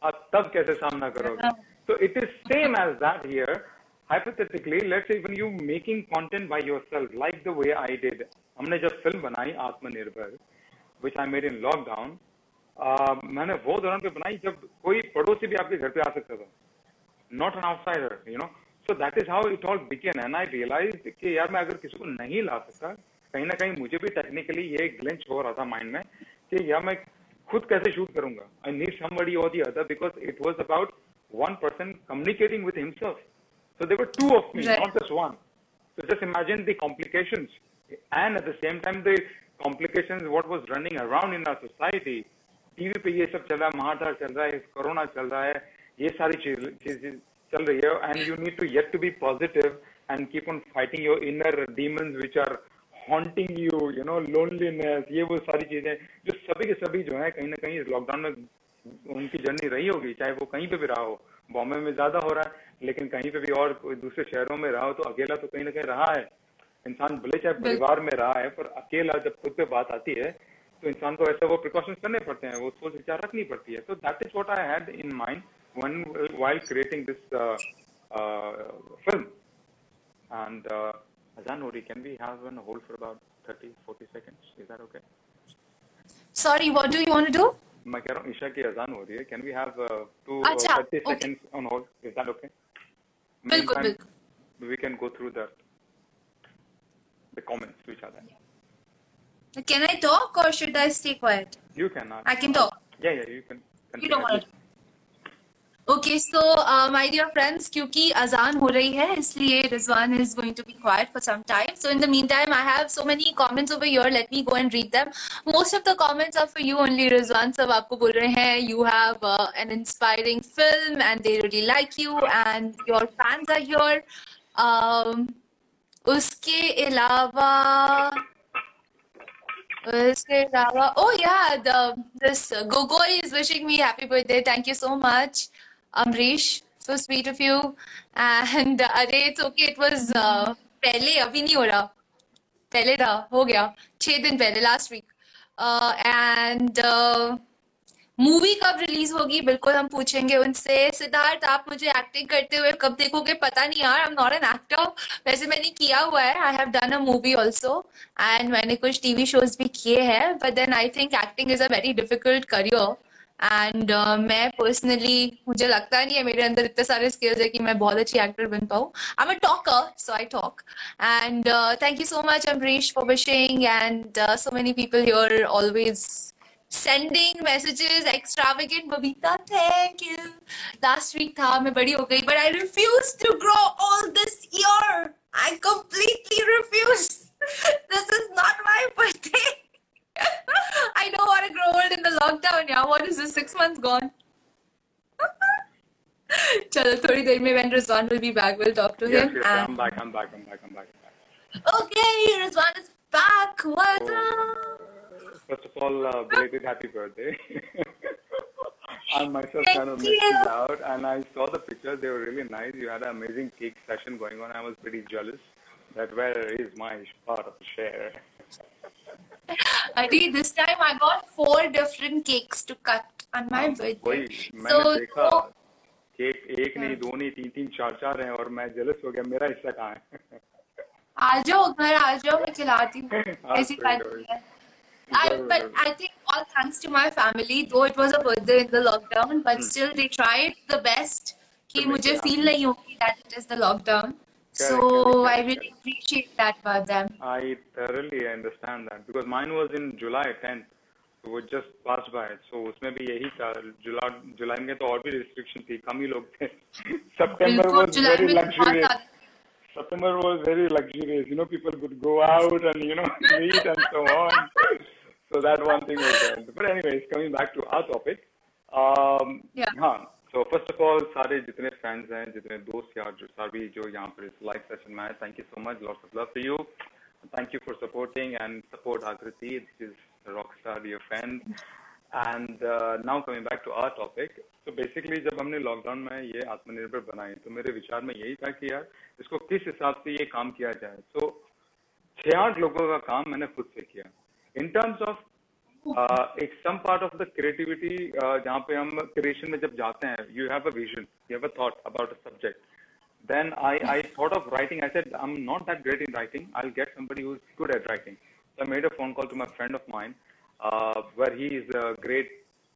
आप तब कैसे सामना करोगे? तो it is same as that here hypothetically let's when you making content by yourself like the way I did. हमने जब फ़िल्म बनाई Atmanirbhar which I made in lockdown आ, मैंने वो धरण पे बनाई जब कोई पड़ोसी भी आपके घर पे आ सकता था। Not an outsider you know so that is how it all began and I realize कि यार मैं अगर किसी को नहीं ला सकता कहीं ना कहीं मुझे भी टेक्निकली ये ग्लेंच हो रहा था माइंड में कि यार मैं खुद कैसे शूट करूँगा? I need somebody or the other because it was about one person communicating with himself so they two of me not just one so just imagine the complication and at the same time the complication what was running around in our society TV पे ये सब चल रहा है, महाधार चल रहा है, corona चल रहा है, ये सारी चीज़, चीज़ें चल रही है। And you need to yet to be positive and keep on fighting your inner demons which are haunting you you know loneliness ये वो सारी चीज़ें जो सभी के सभी जो है, कहीं ना कहीं लॉकडाउन में उनकी जर्नी रही होगी, चाहे वो कहीं पे भी रहा हो, बॉम्बे में ज़्यादा हो रहा है, लेकिन कहीं पे भी और कोई दूसरे शहरों में रहा हो तो अकेला तो कहीं ना कहीं रहा है। इंसान भले चाहे परिवार में रहा है, पर अकेला जब खुद पे बात आती है तो इंसान को ऐसे वो प्रिकॉशंस करने पड़ते हैं वो सोच विचार रखनी पड़ती है तो that is what I had in mind when while creating this uh, uh, film and uh, Azan Hori, can we have on hold for about 30 40 seconds is that okay Sorry, what do you want to do? मैं कह रहा हूँ ईशा की अजान हो रही है can we have to अच्छा, thirty okay. Seconds on hold is that okay बिल्कुल बिल्कुल we can go through the the comments which are there Can I talk or should I stay quiet? you can uh, I can talk. yeah yeah you can You don't continue. want to. Okay, so uh, my dear friends, क्योंकि अजान हो रही है इसलिए Rizwan is going to be quiet for some time. So in the meantime, I have so many comments over here. Let me go and read them. Most of the comments are for you only, Rizwan. सब आपको बोल रहे हैं you have uh, an inspiring film and they really like you and your fans are here. Um, उसके अलावा उसके अलावा oh yeah the this uh, Gogoi is wishing me happy birthday thank you so much Amrish so sweet of you and uh, अरे it's okay it was uh, पहले अभी नहीं हो रहा पहले था हो गया छह दिन पहले लास्ट वीक एंड मूवी कब रिलीज़ होगी? बिल्कुल हम पूछेंगे उनसे। सिद्धार्थ, आप मुझे एक्टिंग करते हुए कब देखोगे? पता नहीं यार I am not an actor वैसे मैंने किया हुआ है। I have done a movie also and मैंने कुछ टीवी शोज़ भी किए हैं। But then I think acting is a very difficult career and मैं पर्सनली मुझे लगता नहीं है मेरे अंदर इतने सारे स्किल्स है कि मैं बहुत अच्छी एक्टर बन पाऊँ। I am a talker so I talk and thank you so much Amrish for wishing and so many people here always sending messages extravagant babita thank you last week tha मैं बड़ी हो गई but I refuse to grow all this year I completely refuse this is not my birthday I don't want to grow old in the lockdown yeah what is this six months gone चलो थोड़ी देर में when Rizwan will be back we'll talk to Yes, him yes, and I'm back, I'm back, I'm back, I'm back. okay Rizwan is back what's up First of all, uh, belated happy birthday. I'm myself Thank kind of you. missing out, and I saw the pictures. They were really nice. You had an amazing cake session going on. I was pretty jealous. That where is my part of the share? Adi, this time I got four different cakes to cut on my birthday. वही मैंने So, देखा so cake एक नहीं दो नहीं तीन तीन चार चार हैं और मैं जेलस हो गया मेरा हिस्सा कहाँ है आ जाओ घर आ जाओ मैं खिलाती हूँ हाँ, ऐसी कोई बात कोई। नहीं है I, but I think all thanks to my family, though it was a birthday in the lockdown, but still they tried the best कि To make मुझे it feel नहीं होगी that it is the lockdown. Correct, So correct, I correct, really appreciate that about them. I thoroughly understand that because mine was in July 10th. So वो just passed by. So उसमें भी यही था जुलाई जुलाई में तो और भी रिस्ट्रिक्शन थी कम ही लोग थे September बिल्कुल was जुलाई very में तो बहुत luxurious. ज्यादा September was very luxurious. You know, people could go out and so that one thing was there. But anyways, coming back to our topic. Um, Yeah. हाँ. So first of all, सारे जितने fans हैं, जितने दोस्त यार जो सभी जो यहाँ पर इस live session में आए, thank you so much. Lots of love to you. Thank you for supporting and support Akriti. This is a rock star, dear friend. And uh, now coming back to our topic. So basically जब हमने lockdown में ये आत्मनिर्भर बनाई तो मेरे विचार में यही था कि यार इसको किस हिसाब से ये काम किया जाए तो छह आठ लोगों का काम मैंने खुद से किया इन टर्म्स ऑफ एक some part of the creativity जहाँ पे हम क्रिएशन में जब जाते हैं you have a vision you have a thought about a subject then I, I thought of writing. I said, I'm not that great in writing. I'll get somebody who's good at writing. So I made a phone call to my friend of mine, uh, where he is a great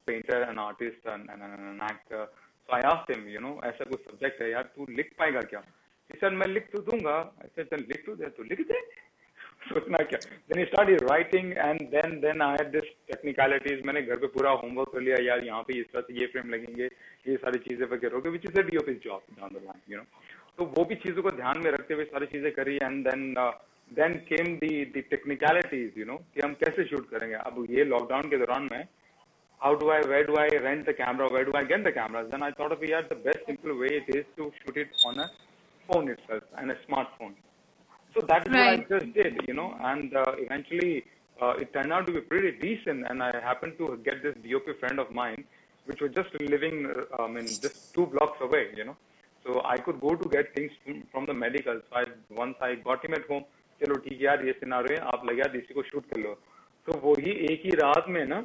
painter, an artist, and, and, and an actor. So I asked him, you know, ऐसा कुछ subject है यार, तू लिख पाएगा क्या? He said, मैं लिख तो दूंगा. I said, चल लिख तो दे, तो लिख दे. सोचना क्या started writing and then then I had this technicalities मैंने घर पे पूरा homework कर लिया यार यहाँ पे इस तरह से ये फ्रेम लगेंगे ये सारी चीज़ें वगैरह होगी which is a DOP's job down the line you know तो वो भी चीज़ों को ध्यान में रखते हुए सारी चीज़ें करी and then then came the the technicalities you know कि हम कैसे शूट करेंगे अब ये लॉकडाउन के दौरान में how do I, where do I rent the camera, where do I get the cameras? Then I thought of, yeah, the best simple way it is to shoot it on a phone itself and a smartphone. So that is Right. what I just did, you know, and uh, eventually uh, it turned out to be pretty decent. And I happened to get this DOP friend of mine, which was just living, uh, I mean, just two blocks away, you know. So I could go to get things from, from the medical. So I, once I got him at home, चलो ठीक है यार ये scenario है आप लगे यार इसी को शूट कर लो तो वही एक ही रात में ना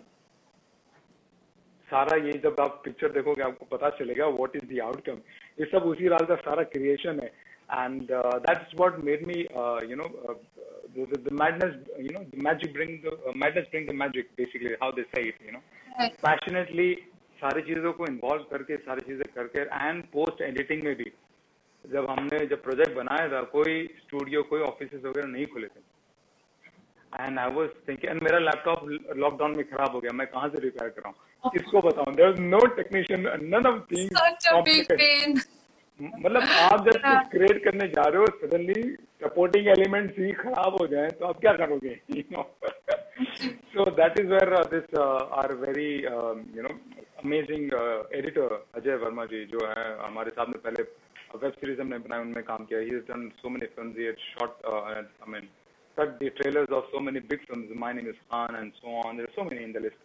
सारा ये जब आप पिक्चर देखोगे आपको पता चलेगा व्हाट इज़ द आउटकम ये सब उसी रात का सारा क्रिएशन है and that's what made me you know the madness you know the magic bring the uh, madness bring the magic basically how they say it you know. Right. Passionately सारी चीज़ों को इन्वॉल्व करके सारी चीज़ें करके and post editing में भी जब हमने जब प्रोजेक्ट बनाया था कोई स्टूडियो कोई ऑफ़िस वगैरह नहीं खुले थे। And I was thinking and मेरा लैपटॉप लॉकडाउन में खराब हो गया मैं कहाँ से रिपेयर कराऊं? किसको बताऊँ there is no technician none of things मतलब आप जब अच्छा। कुछ क्रिएट करने जा रहे हो सडनली सपोर्टिंग एलिमेंट ही खराब हो जाए तो आप क्या करोगे? So that is where this are very you know amazing editor Ajay Verma ji जो है हमारे साथ में पहले वेब सीरीज़ हमने बनाया उनमें काम किया। He done so many film short I mean cut the trailers of so many big film my name and so on so many in the list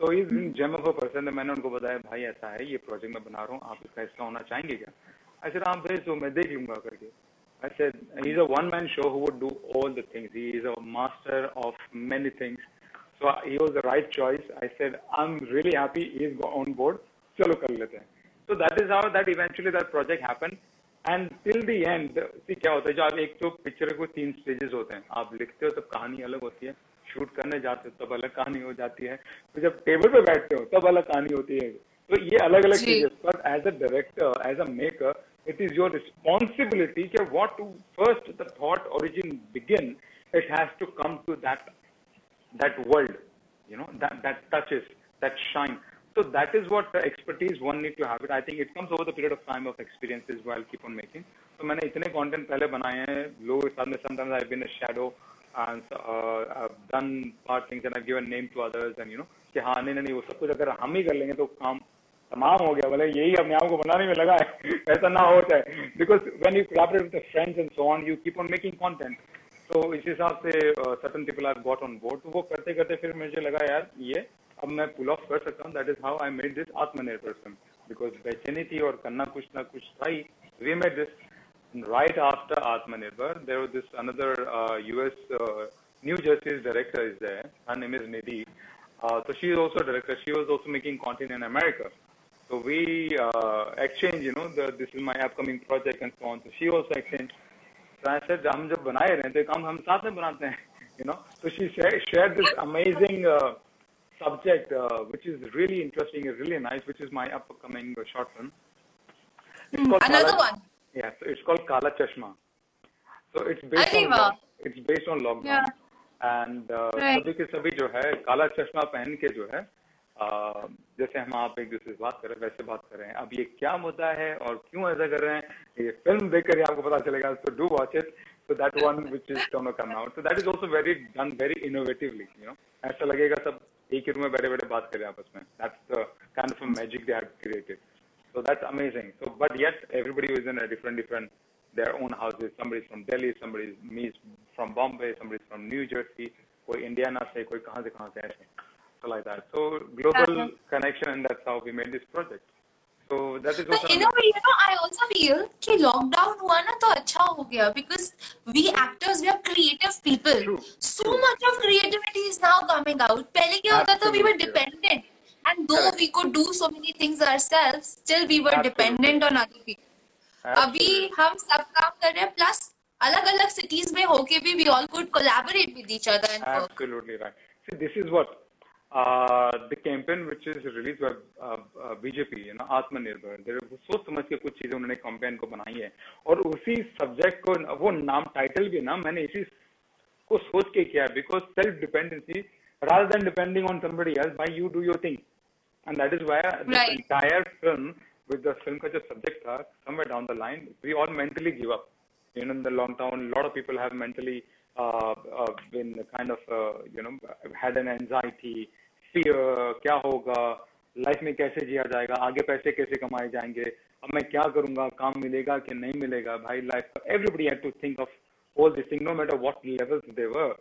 तो is gem of a person मैंने उनको बताया भाई ऐसा है ये project मैं बना रहा हूँ आप इसका हिस्सा होना चाहेंगे क्या? I said आप भेज दो मैं देख लूँगा करके I said he's a one man show who would do all the things. He is a master of many things. So he was the right choice. I said I'm really happy he's on board. चलो कर लेते हैं. So that is how that eventually that project happened. And till the end, see क्या होता है जो आप एक तो पिक्चर को तीन स्टेजेस होते हैं आप लिखते हो तब कहानी अलग होती है शूट करने जाते हो तब अलग कहानी हो जाती है तो जब टेबल पे बैठते हो तब अलग कहानी होती है तो ये अलग अलग चीज़ें but as a director as a maker it is your responsibility कि what to first the thought origin begin it has to come to that that world you know that that touches that shine so that is what the expertise one need to have it i think it comes over the period of time of experiences while keep on making so मैंने इतने content पहले बनाए हैं लोगों के साथ में sometimes I've been a shadow and uh, I've done part things and I've given name to others and you know कि हाँ नहीं नहीं नहीं, वो सब कुछ अगर हम ही कर लेंगे तो काम तमाम हो गया बोले यही अपने आप को बनाने में लगा है ऐसा ना हो जाए because when you collaborate with friends and so on you keep on making content तो इस हिसाब से certain people are got on board तो वो करते करते फिर मुझे लगा यार ये अब मैं पुल ऑफ़ कर सकता हूँ that is how I made this Aatmanirbhar because बेचैनी थी और करना कुछ ना कुछ था ही we made this right after Aatmanirbhar there was this another US New Jersey's director is there. Her name is Nidhi. Uh, so she is also a director. She was also making content in America. So we uh, exchange, you know, the, this is my upcoming project and so on. So she also exchanged. So I said, हम जब बनाए रहे हैं तो ये काम हम साथ में बनाते हैं, you know. So she shared, this amazing uh, subject, uh, which is really interesting, and really nice, which is my upcoming uh, short film. It's called Another Kala- one. Yeah, so it's called Kala Chashma. So it's based अरे on it's based on lockdown. Yeah. And uh, Right. सभी के सभी जो है काला चश्मा पहन के जो है uh, जैसे हम आप एक दूसरे से बात कर रहे हैं, वैसे बात कर रहे हैं। अब ये क्या मुद्दा है और क्यों ऐसा कर रहे हैं, ये फ़िल्म देख कर आपको पता चलेगा so do watch it so that one which is Donno come so that is also very done very innovatively you know ऐसा लगेगा सब एक ही रूम में बड़े बड़े बात करें आपस में। That's kind of magic they have created so that's amazing so but yet everybody is in different different their own houses somebody from Delhi somebody means from Bombay somebody from New Jersey कोई Indiana से, कोई कहाँ से, कहाँ से ऐसे So like that. So global Yeah. connection, and that's how we made this project. So that is But also. in a way, you know, I also feel कि lockdown हुआ ना तो अच्छा हो गया because we actors we are creative people. True, So true. much of creativity is now coming out. पहले क्या होता था we were Absolutely. dependent, and though Correct. we could do so many things ourselves, still we were Absolutely. dependent on other people. अभी Absolutely. हम सब काम कर रहे हैं प्लस अलग अलग सिटीज में होके भी we all could collaborate with each other and work. Absolutely right. See, this is what uh, the campaign which is released by uh, uh, BJP, you know, Atmanirbhar. There वो सोच समझ के कुछ चीज़ें उन्होंने campaign को बनाई है और उसी सब्जेक्ट को वो नाम टाइटल भी ना मैंने इसी को सोच के किया है because self dependency rather than depending on somebody else, why you do your thing, and that is why this Right. entire film with the film का जो subject था somewhere down the line we all mentally give up. You know, in the lockdown, a lot of people have mentally uh, uh, been kind of, uh, you know, had an anxiety, fear, क्या होगा? Life में कैसे जिया जाएगा? आगे पैसे कैसे कमाए जाएँगे? अब मैं क्या करूँगा? काम मिलेगा कि नहीं मिलेगा? भाई लाइफ का everybody had to think of all this thing no matter what level they were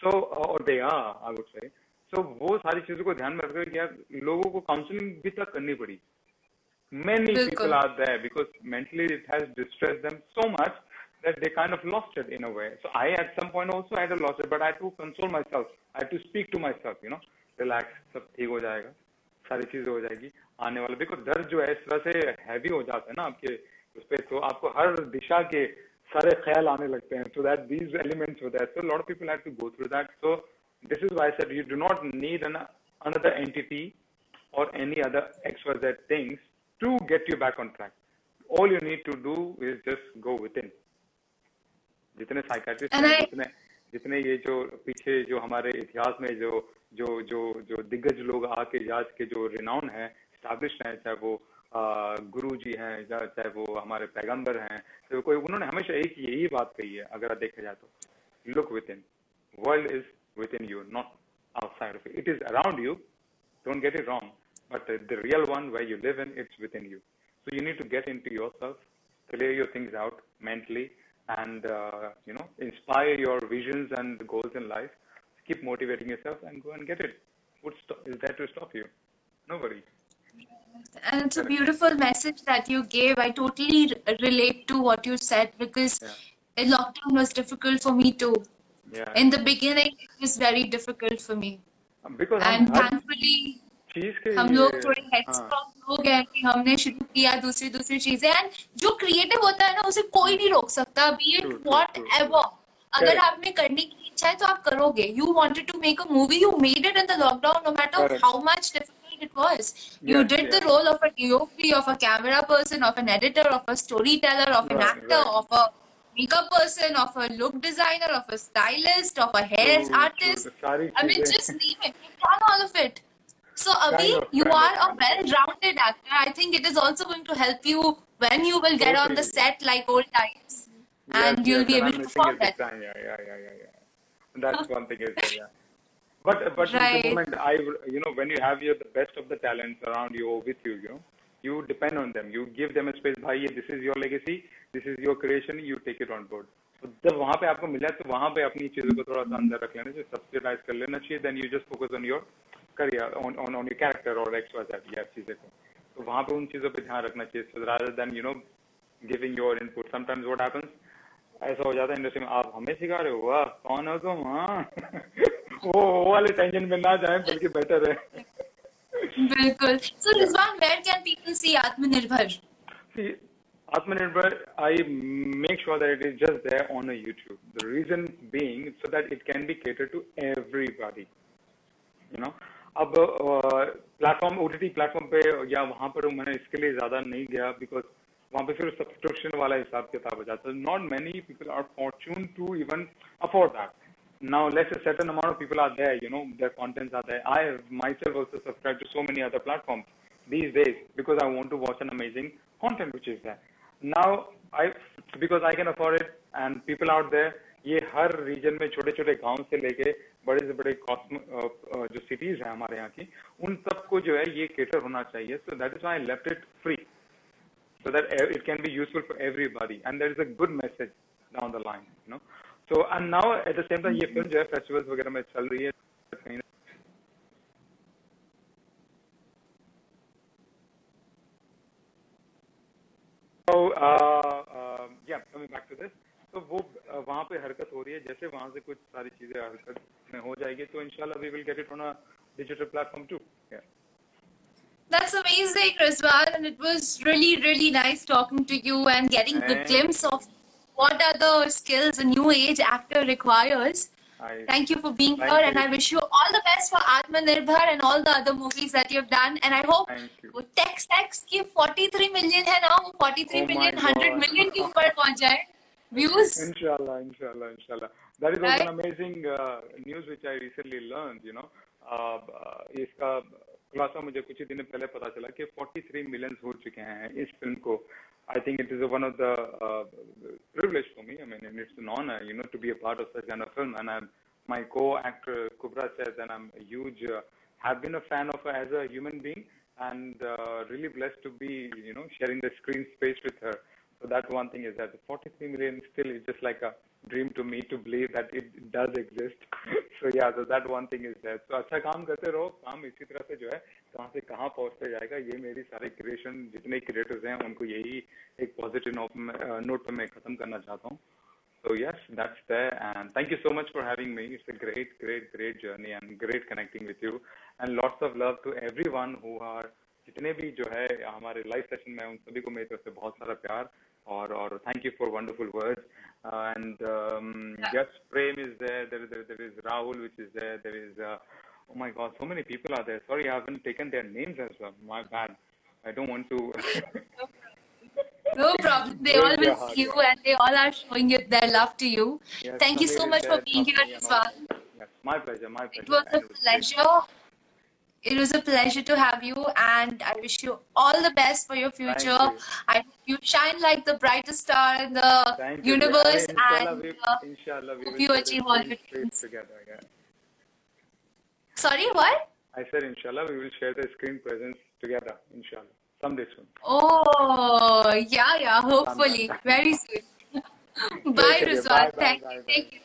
so और दे आर आई वुड से सो वो सारी चीज़ों को ध्यान में रखकर यार लोगों को काउंसलिंग भी तक करनी पड़ी। Many people are there because mentally it has distress them so much that they kind of lost in a way so I at at some point also had a loss it but i had to console myself. I had to speak to myself you know. Relax सब ठीक हो जाएगा सारी चीज़ें हो जाएगी आने वाले देखो दर्द जो है इस तरह से हैवी हो जाता है ना आपके उस पर तो आपको हर दिशा के सारे ख्याल आने लगते हैं सो दैट दीज एलिमेंट्स हो that so lot of people to go through that so this is why set you do not need an another entity और any other experts things to get you back on track all you need to do is just go within जितने psychiatrist जितने जितने ये जो पीछे जो हमारे इतिहास में जो जो जो जो दिग्गज लोग आके जाज के जो रिनाउन है स्टाब्लिश है, चाहे वो गुरु जी है चाहे वो हमारे पैगंबर हैं तो कोई, उन्होंने हमेशा एक यही बात कही है, अगर आप देखा जाए तो look within world is within you not outside of it is around you don't get it wrong but the real one way you live in it's within you so you need to get into yourself clear your things out mentally and you know inspire your visions and goals in life keep motivating yourself and go and get it what stop, is there to stop you nobody And it's a beautiful message that you gave. I totally r- relate to what you said because Yeah. uh, lockdown was difficult for me too. yeah In the beginning, it was very difficult for me. because And हम हर thankfully, चीज के हम लिए- लोग थोड़े हाँ, headstrong लोग हैं कि हमने शुरू किया दूसरी दूसरी चीजें एंड जो क्रिएटिव होता है ना उसे कोई नहीं रोक सकता be it True, true, what true, ever अगर Correct. आपने करने की इच्छा है तो आप करोगे you wanted to make a movie you made it in the lockdown no matter Correct. How much difficult it was you Yes, did the yes. role of a DOP of a camera person of an editor of a storyteller of an Right, actor right. of a makeup person of a look designer of a stylist of a hair True, true. artist सारी I mean चीजें- just name it you've done all of it so Abhi Kind of, you kind are of, a kind of. well-rounded actor I think it is also going to help you when you will get on the Totally. set like old times Yes, and you'll yes, be and able I'm to missing perform it big that time. Yeah, yeah, yeah, yeah, yeah. That's one thing is there, yeah. But but Right. the moment I you know when you have your the best of the talents around you or with you, you know, you depend on them. You give them a space. भाई ये this is your legacy, this is your creation. You take it on board. तो जब वहाँ पे आपको मिला तो वहाँ पे अपनी चीज़ों को थोड़ा सा अंदर रख लेना चाहिए सब्सिडाइज कर लेना चाहिए then you just focus on your career on on on your character और एक्स वाई जेड या चीज़ें को तो वहाँ पे उन चीज़ों पे ध्यान रखना चाहिए rather than you know giving your input sometimes what happens ऐसा हो जाता है इंडस्ट्री में आप हमें सिखा रहे हो वाह कौन हो तुम हाँ? वो वो वाले टेंशन में ना जाए बल्कि बेटर है। Reason being so that it can be to everybody अब प्लेटफॉर्म ओटीटी प्लेटफॉर्म पे या वहाँ पर मैंने इसके लिए ज़्यादा नहीं गया बिकॉज़ वहाँ पे फिर सब्सक्रिप्शन वाला हिसाब किताब हो जाता है। Not many people are fortune to even afford that now less certain amount of people are there you know their contents are there I have myself also subscribe to so many other platforms these days because I want to watch an amazing content which is there now I because I can afford it and people out there ये हर reason में छोटे छोटे गाँव से लेके बड़े से बड़े जो सिटीज़ है हमारे यहाँ की, उन सबको जो है ये केटर होना चाहिए। So that is my left it free so that e- it can be useful for everybody and there is a good message down the line you know so and now at the same time ये film जो है festivals वगैरह में चल रही है कहीं ना- So uh, uh, yeah coming back to this तो वो uh, वहाँ पे हरकत हो रही है जैसे वहाँ से कुछ सारी चीजें हरकत में हो जाएगी तो इंशाल्लाह we will get it on a digital platform too yeah That's amazing, Rizwan, and it was really, really nice talking to you and getting the Thanks. glimpse of what are the skills a new age actor requires. I Thank you for being Thank here, and you. I wish you all the best for Atmanirbhar and all the other movies that you've done. And I hope Thank you. वो Tex Tex की 43 million है ना वो 43 Oh my million 100 God. million के ऊपर पहुंच जाए views. Inshallah, inshallah, inshallah. That is also Right? an amazing uh, news which I recently learned, you know. Uh, uh, इसका खुलासा मुझे कुछ ही दिन पहले पता चला कि 43 मिलियन हो चुके हैं इस फ़िल्म को। I think it is one of the privilege for me I mean it's an you know to be a part of such kind film and I my co-actor Kubra Sait and I am huge have been a fan of as a human being and really blessed to be you know sharing the screen space with her so that one thing is that 43 million still is just like a dream to me to believe that it does exist. so yeah, so that one thing is there. So अच्छा काम करते रहो काम इसी तरह से जो है कहाँ से कहाँ पहुँचते जाएगा ये मेरी सारे क्रिएशन जितने क्रिएटर्स हैं उनको यही एक पॉजिटिव नोट पे मैं खत्म करना चाहता हूँ So yes, that's there. And thank you so much for having me. It's a great, great, great journey and great connecting with you. And lots of love to everyone who are जितने भी जो है हमारे live session में हैं, उन सभी को मेरी तरफ़ से बहुत सारा प्यार or, or thank you for wonderful words. Uh, and um, yes, Prem is there. There, there. there is Rahul, which is there. There is, uh, oh my God, so many people are there. Sorry, I haven't taken their names as well. My bad. I don't want to. no problem. They all miss you and they all are showing it, their love to you. Yes, Thank you so much for being here, Niswal. Yes, my pleasure. My pleasure. It was a pleasure. It was a pleasure to have you, and I wish you all the best for your future. you. I hope you shine like the brightest star in the Thank you. universe, Inshallah, and we, uh, inshallah, we hope will you achieve all your dreams. together. Yeah. sorry, what? I said, inshallah, we will share the screen presence together. Inshallah, someday soon. Oh, yeah, yeah. Hopefully, very soon. Bye. Rizwan. Thank bye, you. bye. Thank you.